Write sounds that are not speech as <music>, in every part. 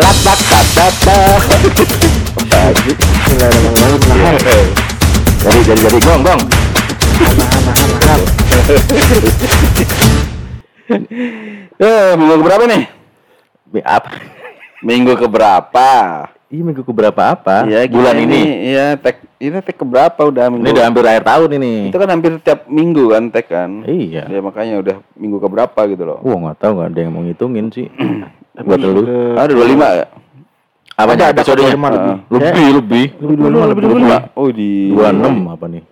Tak tak tak tak. Pagi. Jadi jadi jadi gong gong. Eh, minggu keberapa nih? Apa? Minggu keberapa? Iya minggu keberapa apa? Iya, bulan ini. Iya, tag ini tag keberapa udah minggu? Ini udah hampir akhir tahun ini. Itu kan hampir tiap minggu kan tag kan? Iya. Ya makanya udah minggu keberapa gitu loh. Wah nggak tahu nggak ada yang mau ngitungin sih. <clears throat> Buat lu. Ada 25 ya? Apa Ada, ada episodenya? lima lebih. Lebih lebih. Lebih dua lima, lebih dua lima. Oh di 26 apa nih?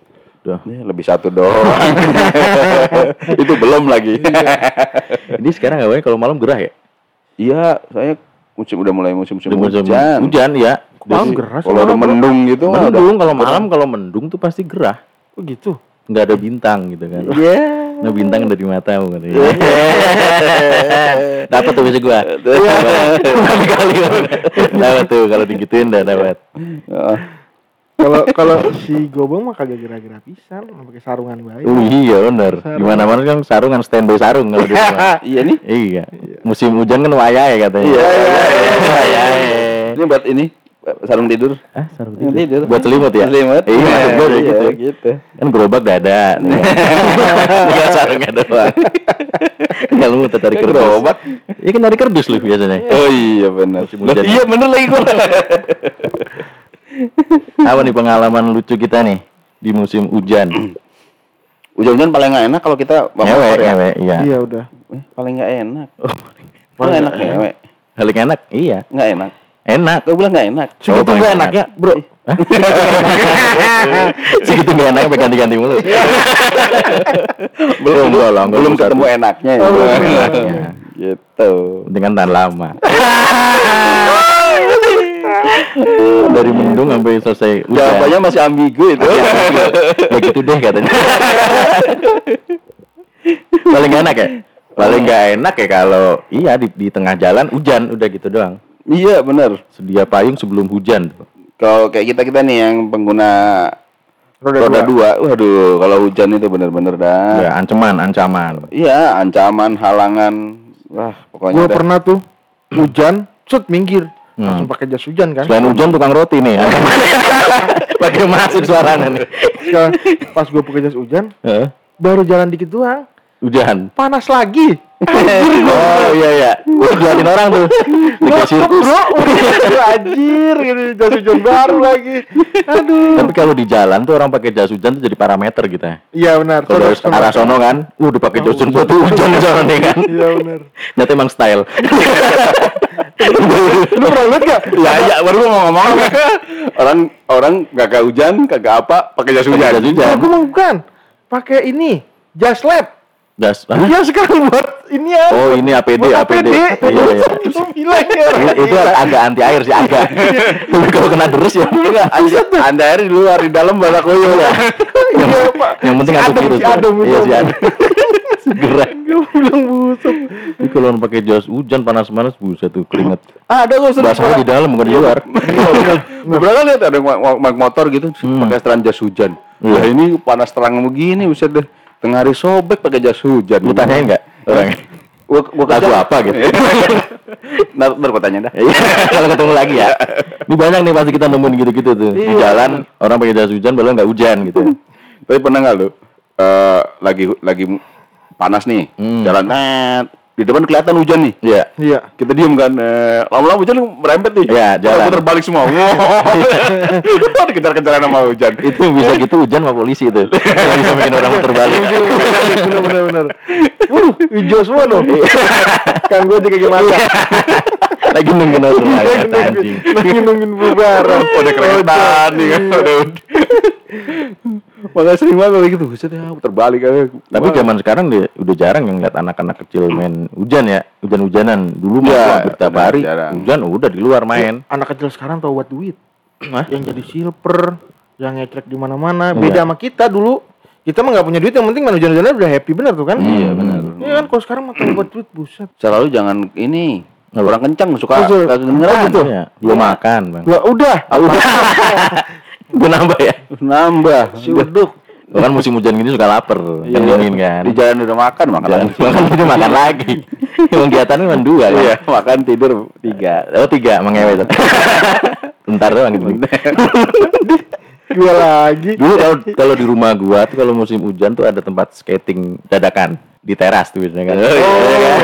Udah. Ya, lebih satu doang. <laughs> Itu belum lagi. Ini sekarang nggak kalau malam gerah ya? Iya, saya musim udah mulai musim-musim musim hujan. Hujan ya. Malam gerah Kalau ada mendung gitu Mendung kalau malam kalau mendung tuh pasti gerah. Oh gitu. Nggak ada bintang gitu kan. Iya. Bintang dari matamu kan. <laughs> dapat tuh bisa gua. Kali dapat tuh kalau digituin udah dapat. Heeh. Kalau kalau si Gobang mah kagak gerak-gerak pisan, pakai sarungan baik. Oh iya benar. Gimana mana kan sarungan standby sarung kalau di rumah. <laughs> Iya nih. Iya. Musim hujan kan wayai katanya. Iya, iya, iya. Ini buat ini sarung tidur. Ah, sarung Yang tidur. Buat selimut ya? Selimut. Iya, kayak iya, gitu. gitu. Kan gerobak dada. Tinggal <laughs> sarungnya doang. Kalau mau tarik Kan kerdus. gerobak. Iya kan dari kerdus lu biasanya. Oh iya benar. Iya benar lagi gua. <laughs> Apa nih pengalaman lucu kita nih di musim hujan? <clears throat> Hujan-hujan paling nggak enak kalau kita bawa Ngewe, motor ya. ngewe, iya. Iya udah. Paling nggak enak. Oh, Paling enak ngewe. Paling enak, iya. Nggak enak. Enak. Gue bilang nggak enak. Segitu <laughs> <laughs> paling nggak enak ya, bro? Segitu nggak enak sampai ganti-ganti mulu. Belum belum usah ketemu enaknya ya. Oh, belum enaknya. gitu. Dengan tahan lama. Dari mendung sampai selesai. Jawabannya masih ambigu itu. ya gitu deh katanya. Paling gak enak ya? Paling gak enak ya kalau iya di, di tengah jalan hujan udah gitu doang. Iya benar. Sedia payung sebelum hujan tuh. Kalau kayak kita kita nih yang pengguna Roda, roda dua. dua, waduh kalau hujan itu benar-benar dah. Ya ancaman, ancaman. Iya, ancaman, halangan, wah pokoknya dah. pernah tuh hujan, set minggir. Hmm. Langsung pakai jas hujan kan. Selain hujan tukang roti nih. <laughs> Pakai masuk suaranya nih. Sekarang pas gua pakai jas hujan, Heeh. baru jalan dikit doang, Hujan. panas lagi. <laughs> Oh iya iya. Wah, jualin orang tuh. Dikasih sirkus. Bro, anjir, gitu, jas hujan baru lagi. Aduh. Tapi kalau di jalan tuh orang pakai jas hujan tuh jadi parameter gitu ya. Iya benar. Kalau arah sono kan, uh udah pakai jas hujan buat hujan nih kan. Iya benar. Nyata emang style. Lu pernah lihat gak? Ya, ya, baru gua mau ngomong. orang orang kagak hujan, kagak apa, pakai jas hujan. Jas hujan. Aku mah bukan. Pakai ini, jas lab. Hah? Iya sekarang buat ini ya. Oh ini APD, Buat APD. Iya, iya. Gila ya. Itu- Itu agak anti air sih agak. Tapi kalau kena deres ya. Anda, anda air di luar, di dalam balak koyo ya. Iya, Pak. Yang penting Si ada virus. Iya si Adam. <laughs> Segera. Bilang busuk. Tapi kalau pakai jas hujan panas-panas buset tuh keringet. Ada kok sering di dalam bukan di luar. <laughs> Gue pernah lihat ada yang motor gitu pakai setelan jas hujan. Iya. Lah ini panas terang begini buset deh. Tengah hari sobek pakai jas hujan. Lu tanyain nggak orangnya? Gua gua Lagu apa gitu? <laughs> Ntar ntar gua tanya dah. Iya, kalau ketemu lagi ya. Ini banyak nih pasti kita nemuin gitu-gitu tuh. Di Iya. jalan orang pakai jas hujan padahal nggak hujan gitu. <laughs> Tapi pernah nggak lu? eh lagi lagi panas nih, Hmm. jalan net, di depan kelihatan hujan nih. Iya. Iya. Kita diem kan, eh, lama-lama hujan merempet nih. Iya, jalan. Putar balik semua. <laughs> Wow. <laughs> Dikejar-kejaran sama hujan. Itu bisa gitu hujan sama polisi itu. Yang bisa bikin orang muter balik. <laughs> Bener bener bener. Uh, hijau semua dong. kan gue juga kayak masak. Lagi nungguin orang lain anjing. Lagi nungguin bubaran. Udah keretan nih kan. Udah. Makanya sering banget kayak gitu. Buset ya, putar balik aja. Tapi zaman sekarang dia udah jarang yang lihat anak-anak kecil main hujan ya, hujan-hujanan. Dulu mah hampir tiap benar, hari jarang. hujan udah di luar main. Anak kecil sekarang tahu buat duit. Hah? Yang jadi silver, yang ngecek di mana-mana. Iya. Beda sama kita dulu. Kita mah nggak punya duit, yang penting main hujan-hujanan udah happy bener tuh kan? Iya, benar. Iya kan, kalau sekarang mah tahu buat duit, buset. Selalu jangan ini. Orang kencang suka kedengeran. gitu. Iya, belum makan, Bang. Lah udah, <laughs> Gue nambah ya. Nambah. si uduk. Kan musim hujan gini suka lapar, kan dingin kan. Di jalan udah makan, makan Jalan lagi. makan itu makan lagi. <laughs> Kegiatannya cuma dua kan. Iya, makan tidur tiga. Oh tiga mengewe tuh. <laughs> Bentar doang gitu. Gua lagi. Dulu kalau kalau di rumah gua tuh kalau musim hujan tuh ada tempat skating dadakan di teras tuh biasanya kan. Oh, iya.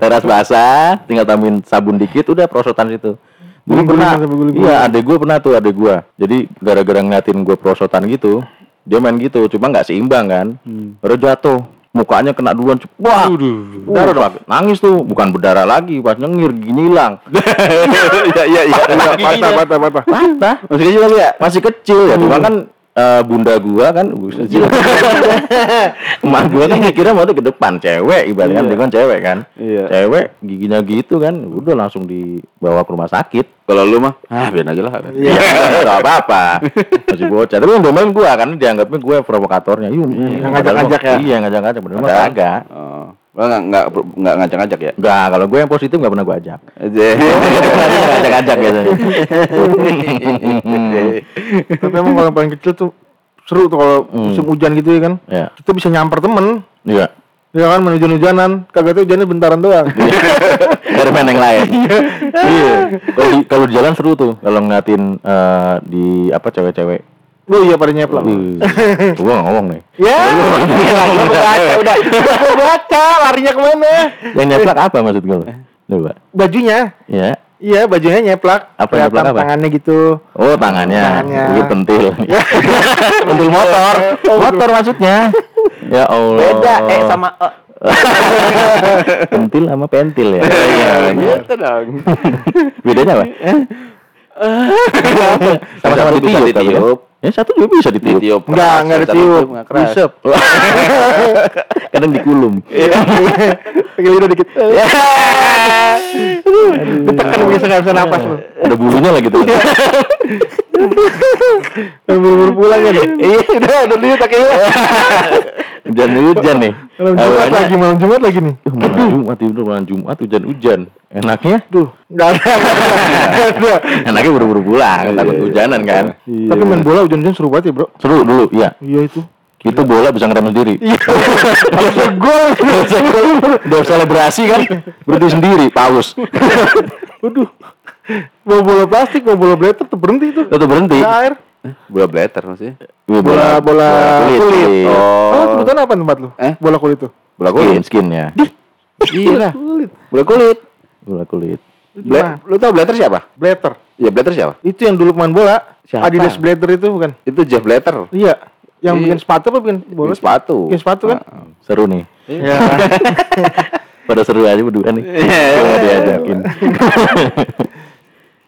teras basah, tinggal tambahin sabun dikit udah prosotan situ. Guling-guling pernah, iya adek gua pernah tuh adek gua. Jadi gara-gara ngeliatin gua prosotan gitu, dia main gitu, cuma nggak seimbang kan. Baru jatuh, mukanya kena duluan, wah, berdarah dong. Nangis tuh, bukan berdarah lagi, pas nyengir gini hilang. <laughs> Iya, iya, iya. Patah, patah, patah. Patah. Masih kecil kali ya? masih kecil ya cuma kan eh, bunda gua kan kecil <laughs> emak gua kan mikirnya mau tuh ke depan cewek ibaratnya kan dia kan cewek kan Iya. cewek giginya gitu kan udah langsung dibawa ke rumah sakit Kalau lu mah, ah biar aja lah. Iya, <laughs> nggak apa-apa. Masih bocah. Tapi yang domain gua kan dianggapnya gue provokatornya. Yuk, Yang ngajak-ngajak ya? Iya, ngajak-ngajak. Bener mah Padahal- kagak. Oh, Lo nggak nggak nggak ngajak-ngajak ya? Enggak, kalau gue yang positif nggak pernah gue ajak. Aja. <laughs> Ngajak-ngajak biasanya. Tapi emang kalau paling kecil tuh seru tuh kalau musim hujan gitu ya kan. Ya, Kita bisa nyamper temen. iya. Ya kan main hujan-hujanan. Kagak tuh hujannya bentaran doang. <laughs> Dari main yang lain. Iya. Kalau di kalau di jalan seru tuh kalau ngeliatin eh, di apa cewek-cewek. Oh iya pada nyeplak. <laughs> Gua nggak ngomong nih. Ya, baca <laughs> udah. Gua baca larinya ke mana? Yang nyeplak apa maksud gue? Coba. Bajunya. Ya. Iya, bajunya nyeplak. Apa Kelihatan nyeplak apa? tangannya gitu. Oh tangannya, Tangannya. Itu pentil, <laughs> pentil motor, motor maksudnya. Ya Allah. Beda eh sama eh. pentil sama pentil ya. Iya. Gitu dong. Bedanya apa? Sama-sama ditiup, tapi ditiup. Ya satu juga bisa ditiup. Ditiup. Enggak, enggak ditiup. nggak keras. Disep. <laughs> Kadang dikulum. <laughs> Pakai lidah dikit. <laughs> Ditekan bisa nggak bisa napas lu. Ada bulunya lagi tuh. Buru-buru pulang ya nih. <laughs> Iya, udah udah lihat pakai <laughs> Hujan hujan nih. Malam Jumat lagi, malam Jumat lagi nih. Duh, malam Jumat tidur malam Jumat hujan-hujan. Enaknya, Tuh, enggak ada. Ada. <laughs> enaknya buru-buru pulang, takut hujanan kan. Tapi main bola hujan-hujan seru banget ya, Bro. Seru dulu, iya. Iya itu. Itu bola bisa ngerem sendiri. Bisa gol. Udah selebrasi kan, berhenti sendiri, paus. Waduh. Bawa bola plastik, bawa bola blatter tuh berhenti itu. Itu berhenti. Di air. Bola blatter maksudnya. Bola bola kulit. kulit. Oh. Oh, sebutan apa tempat lu? Eh? Bola kulit tuh. Bola Skin, kulit. skin ya. Iya. <laughs> Kulit. Bola kulit. Bola kulit. Bla lu tau blatter siapa? Blatter. Iya, blatter siapa? Itu yang dulu main bola. Siapa? Adidas Blatter itu bukan? Itu Jeff Blatter. Iya. Yang Iya. bikin sepatu apa bikin bola? Bikin sepatu. Bikin sepatu kan? Seru nih. Iya. <laughs> Pada seru aja berdua nih. Kalau diajakin. <laughs>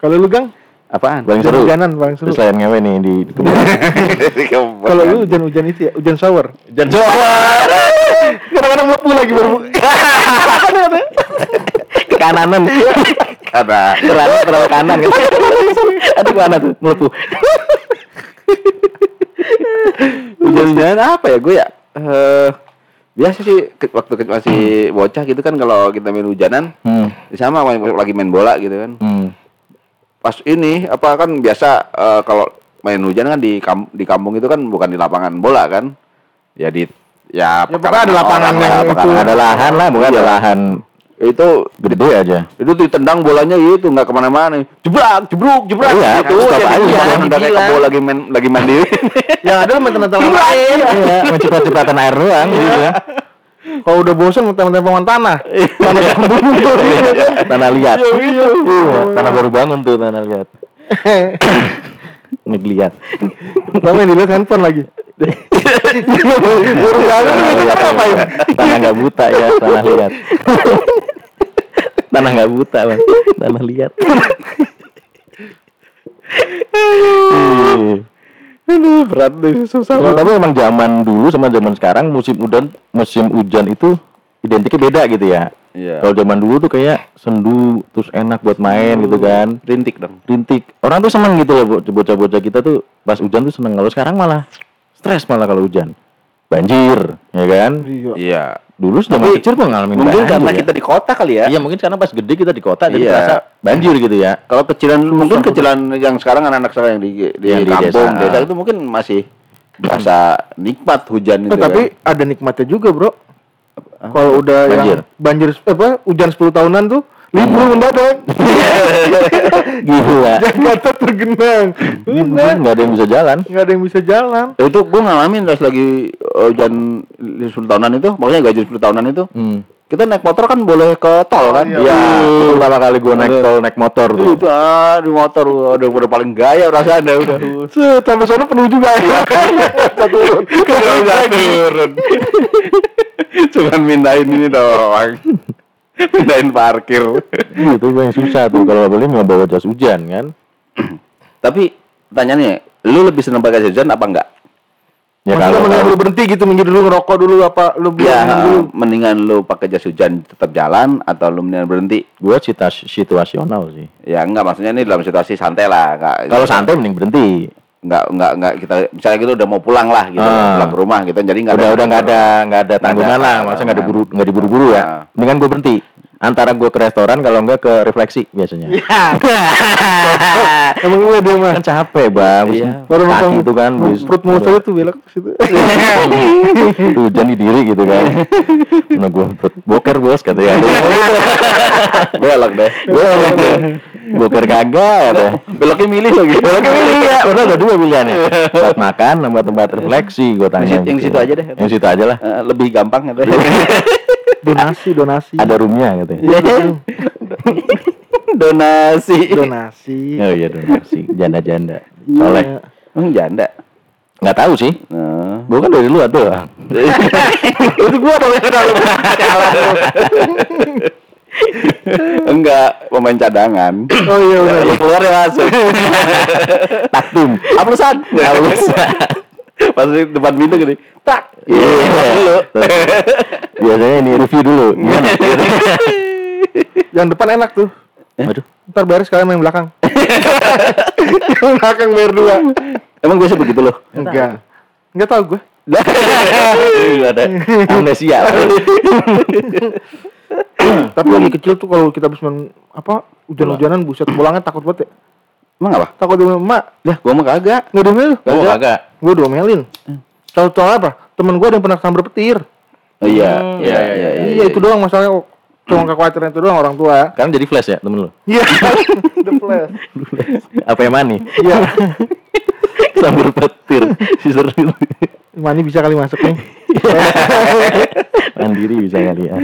Kalau lu Gang? Apaan? Paling seru. Hujanan paling seru. Selain ngewe nih di, di <laughs> kebun. Kalau lu hujan-hujan itu ya, hujan shower. Dan <laughs> Kadang-kadang melepuh lagi baru. <laughs> ke kananan. Ada. Terlalu terlalu kanan kan. Aduh mana tuh melepuh. Hujan-hujanan apa ya gue ya? Eh biasa sih ke- waktu ke- masih bocah gitu kan kalau kita main hujanan Hmm. sama main- lagi main bola gitu kan. Hmm. Pas ini apa kan biasa eh, kalau main hujan kan di kam- di kampung itu kan bukan di lapangan bola kan. Ya di ya, Ya, pokoknya ada lapangan lah, yang itu. Ada lahan lah, bukan ada Iya. lahan itu gede aja. itu ditendang bolanya gitu nggak ke mana-mana jebrak jebruk jebrak Iya, gitu terus jadi apa aja, udah kayak dibilang. kebo lagi main lagi mandi <laughs> Yang ada main tentang lain. Iya, menciprat-cipratan air doang gitu ya. Kalau udah bosan mau tempat tanah. Tanah kampung. Tanah liat. Iya. Iya, Tanah baru bangun tuh tanah liat. Ngeliat. Pertama yang dilihat handphone lagi. Baru bangun Tanah liat. apa ya? Tanah nggak buta ya, tanah liat. Tanah nggak buta, Bang. Tanah liat. Iya. Aduh, berat deh susah Kalau tapi emang zaman dulu sama zaman sekarang musim hujan musim hujan itu identiknya beda gitu ya. Iya. Kalau zaman dulu tuh kayak sendu terus enak buat main gitu kan. rintik dong Rintik. Orang tuh seneng gitu loh bo- bocah-bocah kita tuh pas hujan tuh seneng. Kalau sekarang malah stres malah kalau hujan. Banjir, ya kan? Iya. iya Dulu Tapi kecil gua ngalamin mungkin banjir karena ya. kita di kota kali ya Iya, mungkin karena pas gede kita di kota jadi Iya. terasa banjir gitu ya. kalau kecilan mungkin kecilan yang sekarang anak-anak sekarang yang di di, Yang di kampung desa. desa. itu mungkin masih rasa nikmat hujan itu Eh, tapi kan. ada nikmatnya juga, Bro. Kalau udah Banjir. yang banjir apa hujan 10 tahunan tuh libur mendadak. Gila. Jakarta tergenang. Bener. Nggak ada yang bisa jalan. Nggak ada yang bisa jalan. Ya, itu gue ngalamin pas lagi uh, hujan 10 tahunan itu, makanya gaji 10 tahunan itu. Hmm. Kita naik motor kan boleh ke tol kan? iya. Iya, itu pertama kali gue naik tol naik motor tuh. Itu ah, di motor udah udah paling gaya rasanya udah. Set, sampai sana penuh juga. Satu turun. Udah turun. Cuman mindahin ini doang. Mindahin parkir. Itu gue yang susah tuh kalau boleh nggak bawa jas hujan kan. Tapi tanyanya, lu lebih seneng pakai jas hujan apa enggak? Ya Maksudnya kalau mendingan lu berhenti gitu, minggir dulu ngerokok dulu apa lu Ya, dulu. mendingan lu pakai jas hujan tetap jalan atau lu mendingan berhenti? gue sitas situasional sih. Ya enggak, maksudnya ini dalam situasi santai lah, enggak. Kalau santai mending berhenti. Enggak enggak enggak kita misalnya gitu udah mau pulang lah gitu, Ah. pulang ke rumah gitu. Jadi enggak Udah udah nggak ada nggak ada tanggungan ada, lah, masa nggak ah. diburu nggak diburu-buru Ah. ya. Mendingan gue berhenti. Antara gue ke restoran kalau enggak ke refleksi biasanya. <laughs> Emang gue dia mah. kan capek bang. Iya. Baru nonton itu kan. perut mau saya tuh belok ke situ. <laughs> hujan di diri gitu kan. Nah gue boker bos katanya. <laughs> belok deh. Boleh deh. Boker kagak ada. Beloknya milih lagi. Beloknya milih ya. Padahal ada dua pilihannya. Tempat makan sama tempat refleksi gue tanya. Yang di gitu. situ aja deh. Yang situ aja lah. Eh, lebih gampang gitu. Donasi, donasi. Ada roomnya gitu. <laughs> Donasi. donasi. Oh iya donasi. Janda-janda. Soleh. Emang janda. Nggak tahu sih. Nah. Gue kan dari luar doang. Itu gua dong yang kenal. Enggak, pemain cadangan. Oh iya. Lu keluar ya masuk. Taktum. Aplusan. Aplusan. Pas di depan pintu gini. Tak. Iya. Dulu. Biasanya ini review dulu. Gimana? Yang depan enak tuh. Aduh. Ntar beres kalian main belakang. Yang belakang bayar dua. Emang biasa begitu loh. Enggak. Enggak tahu gue. Ada amnesia. Tapi lagi kecil tuh kalau kita habis main apa hujan-hujanan buset pulangnya takut banget ya. Emang apa? Takut dia emak. Lah, gua mah kagak. Nggak diomelin? Oh kagak. Gue diomelin. Tahu tahu apa? Temen gue ada yang pernah sambar petir. Oh iya, iya, iya, iya. Iya itu doang masalahnya. Cuma kekhawatiran itu doang orang tua. Kan jadi flash ya temen lu. Iya. <laughs> The flash. Apa yang mani? Iya. <laughs> Sambil petir. Sister Mani bisa kali masuk nih. <laughs> mandiri bisa kali ya.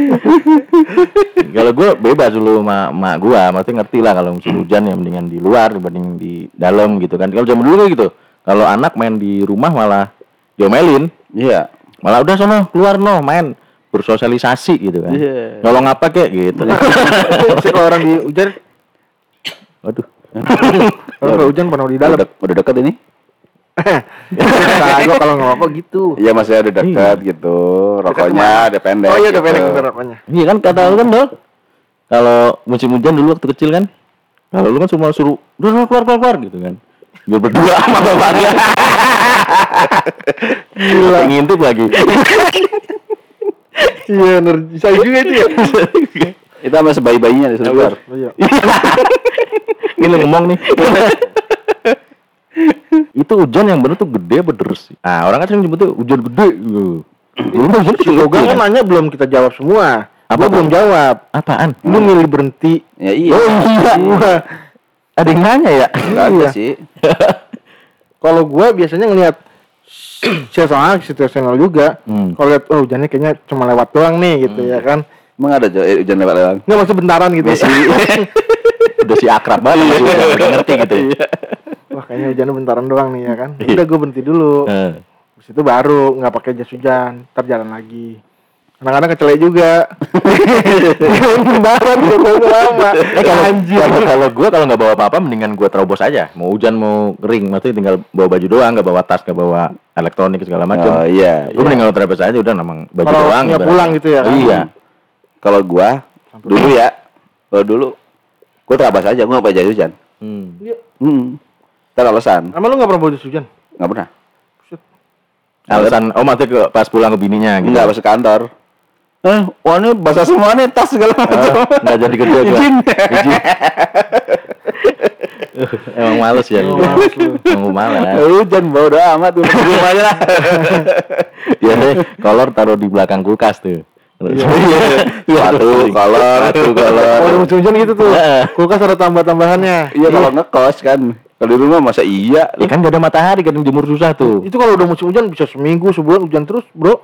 kalau gue bebas dulu sama mak gue, maksudnya ngerti lah kalau musim hujan ya mendingan di luar dibanding di dalam gitu kan. Kalau zaman dulu kayak gitu, kalau anak main di rumah malah diomelin, Iya. malah udah sono keluar no main bersosialisasi gitu kan. Iya. Nyolong apa kek gitu. <laughs> Kalau orang di hujan, Waduh. kalau hujan pernah di dalam. Udah, udah dekat ini? Nah, gue kalau ngerokok gitu. Iya, masih ada dekat gitu. Rokoknya ada pendek. Oh iya udah gitu. pendek rokoknya. Iya kan kata lu kan dol. Kalau musim hujan dulu waktu kecil kan, kalau lu kan cuma suruh udah keluar keluar keluar gitu kan. Biar berdua <laughs> sama bapaknya. Gila. Ngintip lagi. Iya bener. Saya juga itu ya. Itu sama sebayi-bayinya disuruh keluar. Oh, iya. <laughs> Ini ngomong nih. <laughs> itu hujan yang bener tuh gede apa deres? Ah orang kan sering nyebut tuh hujan gede gitu. Hujan Yoga kan nanya belum kita jawab semua. Apa Gua belum jawab. Apaan? Lu milih berhenti. Ya iya. Oh iya. Gua Ada yang nanya ya? Ada Iya. sih. <laughs> kalau gua biasanya ngelihat <clears throat> situasional situasional juga. Hmm. Kalau lihat oh hujannya kayaknya cuma lewat doang nih gitu ya kan. Emang ada Jo, eh, hujan lewat-lewat. Nggak masih bentaran gitu. <laughs> Udah si akrab banget hujan, udah ngerti gitu. Wah kayaknya hujannya bentaran doang nih ya kan. Iya. Udah gua berhenti dulu. Habis itu baru nggak pakai jas hujan, ntar jalan lagi. Kadang-kadang kecele juga. Bentaran gua lama. Eh kalau kalau, kalau gue kalau nggak bawa apa-apa mendingan gue terobos aja. Mau hujan mau kering, maksudnya tinggal bawa baju doang, nggak bawa tas, nggak bawa elektronik segala Oh macam. iya. Gue mending kalau terobos aja udah namang baju Kalau doang. ibaratnya. pulang gitu ya kan? Iya. Kalau gua dulu ya, kalau dulu gua terabas aja, gua nggak pakai jas hujan. Hmm. Hmm. Ntar alasan, Emang lu nggak pernah bawa jas hujan? nggak pernah. Alasan, oh maksudnya ke, pas pulang ke bininya gitu. Enggak masuk kantor. Eh, wah ini basah semua nih tas segala macam. Ah, nggak jadi kerja gua. Izin. Izin. <laughs> Emang males ya lu. Emang malas. Hujan bodo amat tuh. Di rumah aja lah. <laughs> Ya deh, kolor taruh di belakang kulkas tuh. <laughs> Satu kolor, satu kolor. Oh, udah musim hujan gitu tuh. Kulkas ada tambah-tambahannya. Iya kalau ngekos kan. Kalau di rumah masa iya. Ya kan gak ada matahari, kadang jemur susah tuh. Itu kalau udah musim hujan bisa seminggu, sebulan hujan terus, Bro.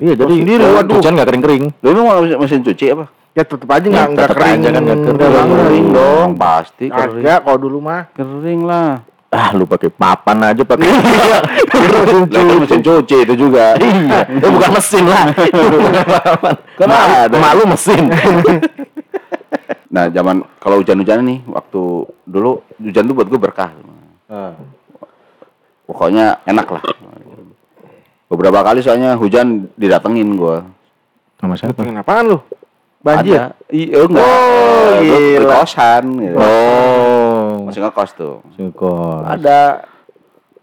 Iya, jadi sendiri, waduh. hujan gak kering-kering. Lu emang mesin, mesin cuci apa? Ya tetep aja Ya, nggak nggak tetep kering. aja kan nggak kering. nggak Iya. Kering dong, pasti kering. Kagak kalau dulu mah. Kering lah. Ah, lu pakai papan aja pakai. <laughs> Lah itu mesin cuci itu juga. iya, itu bukan mesin lah. <laughs> Bukan papan. Ada. Malu mesin. <laughs> Nah, zaman kalau hujan-hujan nih, waktu dulu hujan tuh buat gue berkah. Pokoknya enak lah. Beberapa kali soalnya hujan didatengin gue. Sama siapa? Apaan lu? Banjir. Ada. Iya, enggak. Oh, gila. kosan gitu. Oh, Masih ngekos tuh. syukur. Ada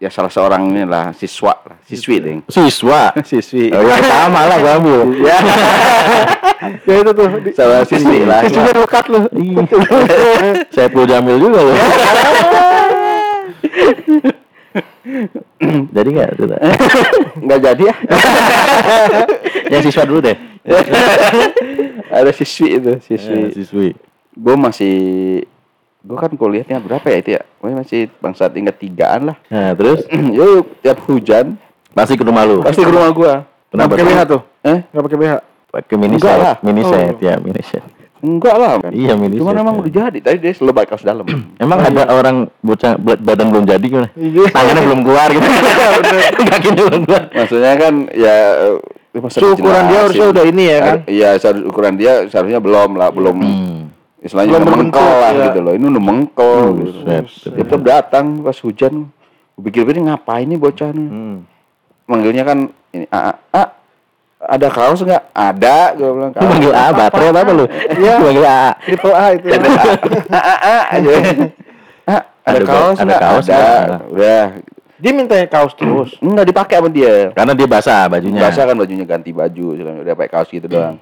ya salah seorang ini lah siswa lah, siswi deh. Siswa. Siswi. Oh, ya sama lah gua ambil. Ya, Ya itu tuh. Di, sama siswi lah. Siswinya dekat lu. Saya perlu jamil juga loh. <laughs> Jadi nggak sudah. Enggak jadi ya. Ya siswa dulu deh. Ada siswi itu, Siswi. siswi. siswi. Gue masih gue kan kuliahnya berapa ya itu ya? Gue masih bangsa tingkat tigaan lah. Nah terus <clears throat> Yuk, tiap hujan pasti ke rumah lu. pasti ke rumah gua. Nggak pakai BH tuh. Eh? Nggak pakai BH. Pakai mini Enggak lah. set, mini Oh. set ya mini set. Enggak lah. Iya, mini Cuman set, emang ya. udah jadi. Tadi dia selalu baik kaos dalam. <clears throat> Emang ada orang bocah bad- badan belum jadi gimana? Iya. Tangannya belum keluar gitu. <laughs> <laughs> Kakinya belum keluar. Maksudnya kan ya eh, Ukuran dia harusnya udah ini ya kan. Iya, ukuran dia seharusnya belum lah, belum Hmm. Istilahnya udah mengkel lah ya. gitu loh. Ini udah mengkel Hmm, gitu. tetap datang pas hujan. Gue pikir-pikir ngapain nih bocah nih? Hmm. Manggilnya kan ini A, A, ada kaos nggak? Ada, gue bilang. Lu manggil A, baterai atau apa lu? Iya. Manggil A. Triple A itu. <laughs> A, A, A, aja. A, ada, Ada kaos ada nggak? kaos ada. Udah, Dia minta kaos terus. nggak dipakai sama dia. Karena dia basah bajunya. Basah kan bajunya ganti baju, udah pakai kaos gitu doang.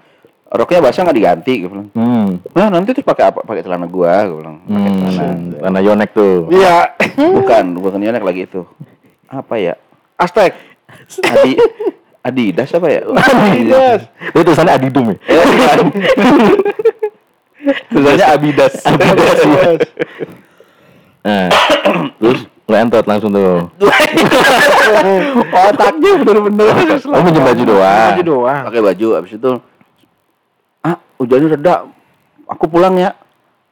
Roknya basah nggak diganti, gue bilang. Hmm. Nah nanti terus pakai apa? Pakai celana gua, gue bilang. Pakai celana. Hmm. Karena Yonek tuh. Iya. <laughs> Bukan, bukan Yonek lagi itu. Apa ya? Aztek. Adi, <laughs> Adidas apa ya? Adidas. <laughs> Itu tulisannya Adidum ya. Eh. Tulisannya Abidas. Adidas. Nah, terus lu entot langsung tuh. Otaknya bener-bener. Oh, minjem baju doang. Baju doang. Pakai baju, abis itu, hujannya reda, aku pulang ya.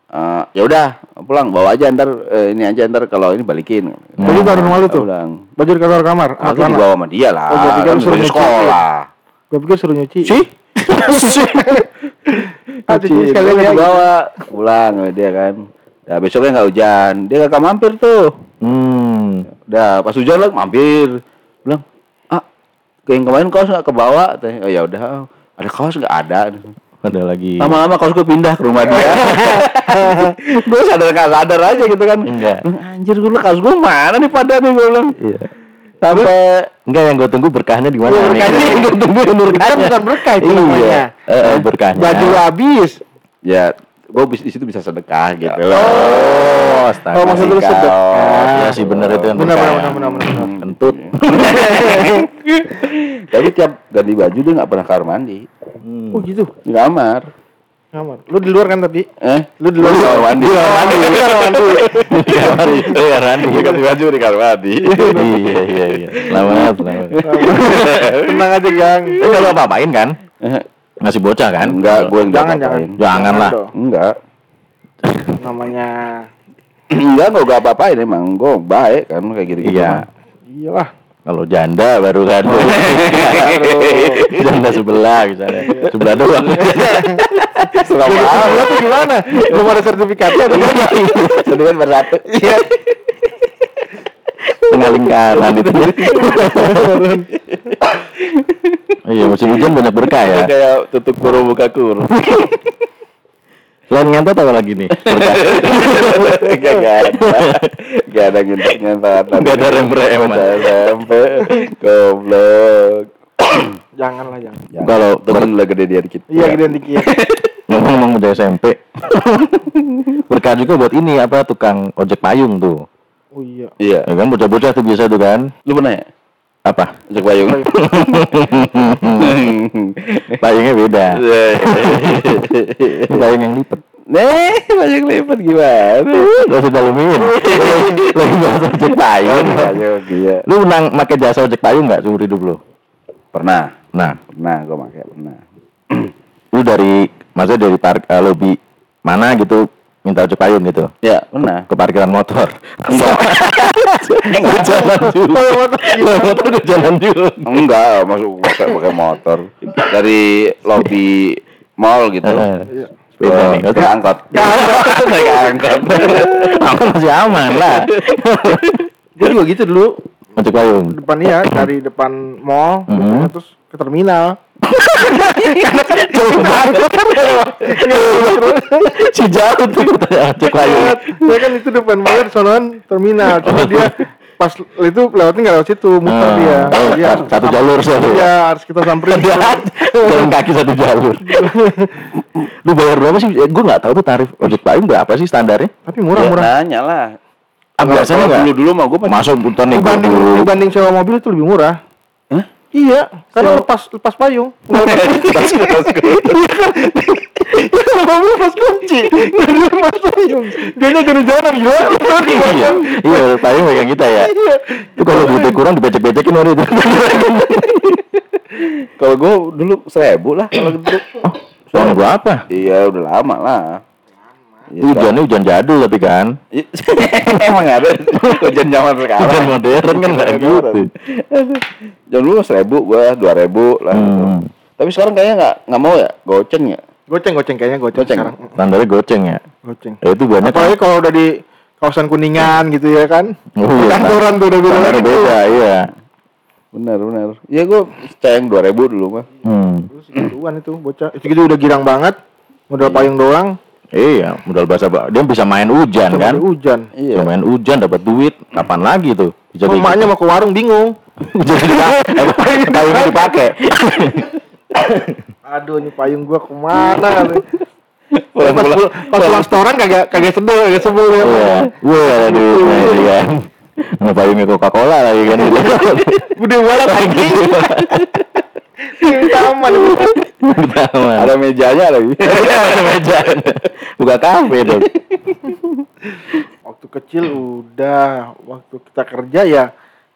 Eh, ya udah pulang bawa aja ntar eh, ini aja ntar kalau ini balikin. Baju baru rumah lu tuh? Pulang. Baju di kamar kamar. Ah, Aku celana. dibawa sama dia lah. Oh, jadi kan suruh nyuci. sekolah. Gue pikir suruh nyuci. Sih? Ah, cuci sekalian ya. dibawa pulang dia kan. Nah, besoknya nggak hujan, dia kakak mampir tuh. Hmm. Udah pas hujan lah mampir. Bilang, ah, yang kemarin kaos nggak kebawa? Teh, oh ya udah, ada kaos nggak ada. Ada lagi. Lama-lama kaos gue pindah ke rumah dia. <laughs> gue sadar nggak sadar aja gitu kan. Enggak. Anjir gue kaos gue mana nih pada nih gue bilang. Iya. Sampai Enggak yang gue tunggu berkahnya di mana berkahnya. Yang gue tunggu yang berkahnya. bukan berkah itu Iya. namanya. Eh, berkahnya. Baju habis. ya gue di situ bisa sedekah gitu loh. Oh, astaga. Oh, maksud lu sedekah. Iya sih bener itu yang Benar, benar, benar, benar, benar. Kentut. <laughs> Tapi tiap ganti baju dia nggak pernah kamar mandi. Hmm. Oh gitu. Di kamar. Kamar. Lu di luar kan tapi? Eh? Lu di luar Di kamar mandi. Di kamar mandi. Di kamar mandi. Oh ya Randi. Gue ganti baju di kamar mandi. Iya iya iya. Selamat, selamat. Tenang aja, Gang. Eh kalau apa-apain kan? Eh, Masih bocah kan? Enggak, gue enggak Jangan, apa-apain. Jangan lah. Enggak. Namanya Enggak, gue gak apa-apain emang. Gue baik kan kayak gitu-gitu. Iya. iyalah. Kalau janda baru kan. <laughs> janda sebelah misalnya. Sebelah doang. Apa? sebelah tuh gimana? Belum ada sertifikatnya atau gimana? Sedangkan bersatu. Iya. Tengah lingkaran itu. Iya musim hujan banyak berkah ya. Kayak tutup kurung buka kurung. Selain ngentot apa lagi nih? <laughs> Gak gak ada. Gak ada ngentot-ngentot. Nggak ada rem-rem. Gak ada. Goblok. <coughs> Janganlah jangan. Jangan. Kalau temen lah gede dia dikit. Iya, gedean dikit. <laughs> ngomong udah SMP. <laughs> Berkah juga buat ini apa tukang ojek payung tuh. Oh iya. Iya. Ya kan bocah-bocah tuh biasa tuh kan. Lu pernah ya? Apa? Ojek payung. <laughs> Payungnya beda. <laughs> Payung yang lipat. Nih, banyak lipat gimana? Gak usah dalemin. Lagi bahas ojek payung. Payung, iya. Lu menang pakai jasa ojek payung nggak seumur hidup lu? Pernah, Nah, pernah gue pakai pernah. lu dari maksudnya dari park eh, lobby mana gitu minta ojek payung gitu Ya, pernah. ke parkiran motor. Enggak <laughs> jalan juga. Motor udah jalan juga. Enggak, masuk pakai pakai motor dari lobby mall gitu. Eh, Sepeda nih, Pakai angkot. Angkot. Aku masih aman lah. Gue juga gitu dulu. Ojek payung. Depan iya, dari depan mall, Mhm. terus ke terminal. Si jauh tuh ojek payung. Saya kan itu depan mall, sonoan terminal. Cuma dia pas itu lewatnya nggak lewat situ, muter dia. Oh, Dia satu- satu jalur satu. Iya, harus kita samperin. Jalan kaki satu jalur. Lu bayar berapa sih? Eh, gue nggak tahu tuh tarif ojek payung berapa sih standarnya? Tapi murah-murah. Ya, nanya lah. Ah, biasanya nggak? dulu dulu mah gue Masuk putar nih dibanding sewa mobil itu lebih murah. Iya, karena lepas lepas payung. Nggak <laughs> lepas Kalau mobil lepas kunci, nggak lepas payung. Dia nya dari jalan gila. Iya, iya payung kayak kita ya. Itu kalau duitnya kurang dibecek-becekin orang itu. Kalau gue dulu seribu lah kalau dulu. Tahun berapa? Iya udah lama lah. Iya, Hujannya hujan jadul tapi kan. <laughs> Emang ada <laughs> hujan zaman sekarang. Hujan modern kan nggak gitu. Jangan dulu seribu gua dua ribu lah. Hmm. Tapi sekarang kayaknya nggak nggak mau ya goceng ya. Goceng goceng kayaknya goceng, Goceng. sekarang. Standarnya goceng ya. Goceng. Ya itu banyak kan. Apalagi kalau udah di kawasan kuningan gitu ya kan. Oh, iya. Kantoran tuh udah beda beda, iya. Benar benar. Ya gua sayang dua ribu dulu mah. Hmm. Terus segituan itu bocah. Itu gitu udah girang banget. Modal payung doang. Iya, modal bahasa Pak. Dia bisa main hujan Sampai kan? Hujan. Bisa Iya. main hujan dapat duit. Kapan lagi tuh? Bisa emaknya gitu. mau ke warung bingung. <laughs> Jadi. Payungnya <laughs> dipakai. <laughs> Aduh, ini payung gua ke mana? Pulang pas, pulang. pas pulang restoran kagak kagak sebel, kagak sebel ya. Iya. Wah, ada duitnya ini kan. Sama payungnya Coca-Cola lagi kan. Gede banget anjing. Taman. Ada mejanya lagi. <laughs> ada meja. Buka kafe dong. Waktu kecil udah, waktu kita kerja ya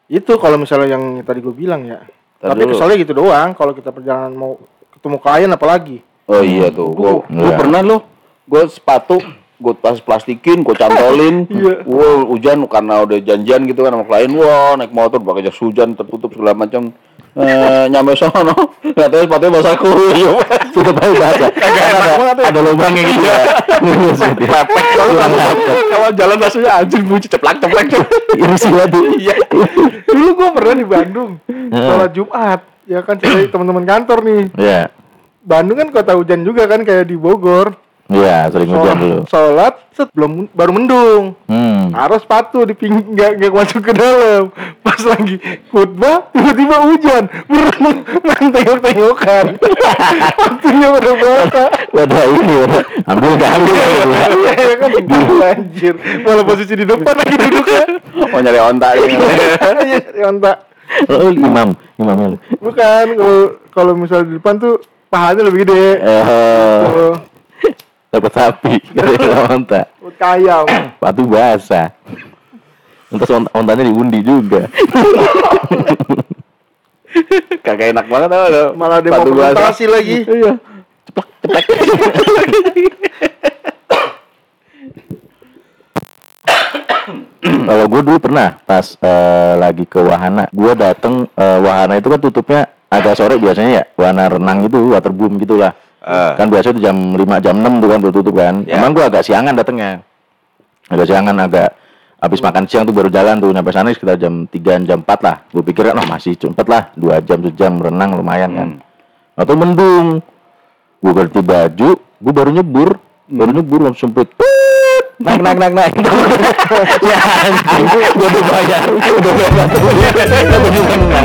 itu kalau misalnya yang tadi gue bilang ya. Ntar Tapi dulu. kesalnya gitu doang kalau kita perjalanan mau ketemu klien apalagi. Oh iya tuh. Gua, gua Iya. pernah loh. Gua sepatu gue tas plastikin, gue cantolin, <laughs> Iya. wah hujan karena udah janjian gitu kan sama klien, wah naik motor pakai jas hujan tertutup segala macam, eh, nyampe sono, nggak tahu sepatunya basah kuyup, Tutup aja bahasa. Ada, ada lubangnya gitu ya. lepek kalau jalan maksudnya anjing bunyi ceplak ceplak. Ini sih iya, Dulu gue pernah di Bandung sholat Jumat ya kan cari teman-teman kantor nih. Iya. Bandung kan kota hujan juga kan kayak di Bogor. Iya, sering hujan dulu. Sholat set belum baru mendung. Hmm. Taruh sepatu di ping nggak masuk ke dalam. Pas lagi khutbah tiba-tiba hujan. Berenang tengok-tengokan. <laughs> Waktunya udah berapa? Wadah ini, wadah. ambil nggak ambil. Iya kan <laughs> anjir. Malah posisi di depan lagi duduknya. mau nyari ontak <laughs> Iya, Yonta. Oh, imam, imamnya lu. Bukan kalau kalau misalnya di depan tuh pahanya lebih gede. Eh, Oh, dapat sapi, <laughs> kata onta. kayam. <clears throat> Batu basah. Entar ont ontanya diundi juga. <laughs> kagak enak banget tau lo Malah dia mau presentasi lagi. iya Kalau gue dulu pernah pas eh, lagi ke wahana, gue dateng eh, wahana itu kan tutupnya agak sore biasanya ya, wahana renang itu, waterboom gitulah. Ah. Kan biasa itu jam 5 jam 6 tuh kan baru tutup kan. Ya. Emang gue agak siangan datengnya. Agak siangan agak habis makan siang tuh baru jalan tuh nyampe sana sekitar jam 3 jam 4 lah. Gue pikir oh masih cepet lah, dua jam sejam renang lumayan kan. Atau mendung. Gue ganti baju, gue baru nyebur, baru nyebur langsung sempit. Put! naik naik naik naik <laughs> ya anjing gue udah bayar udah bayar satu gue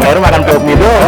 air makan pop mie doang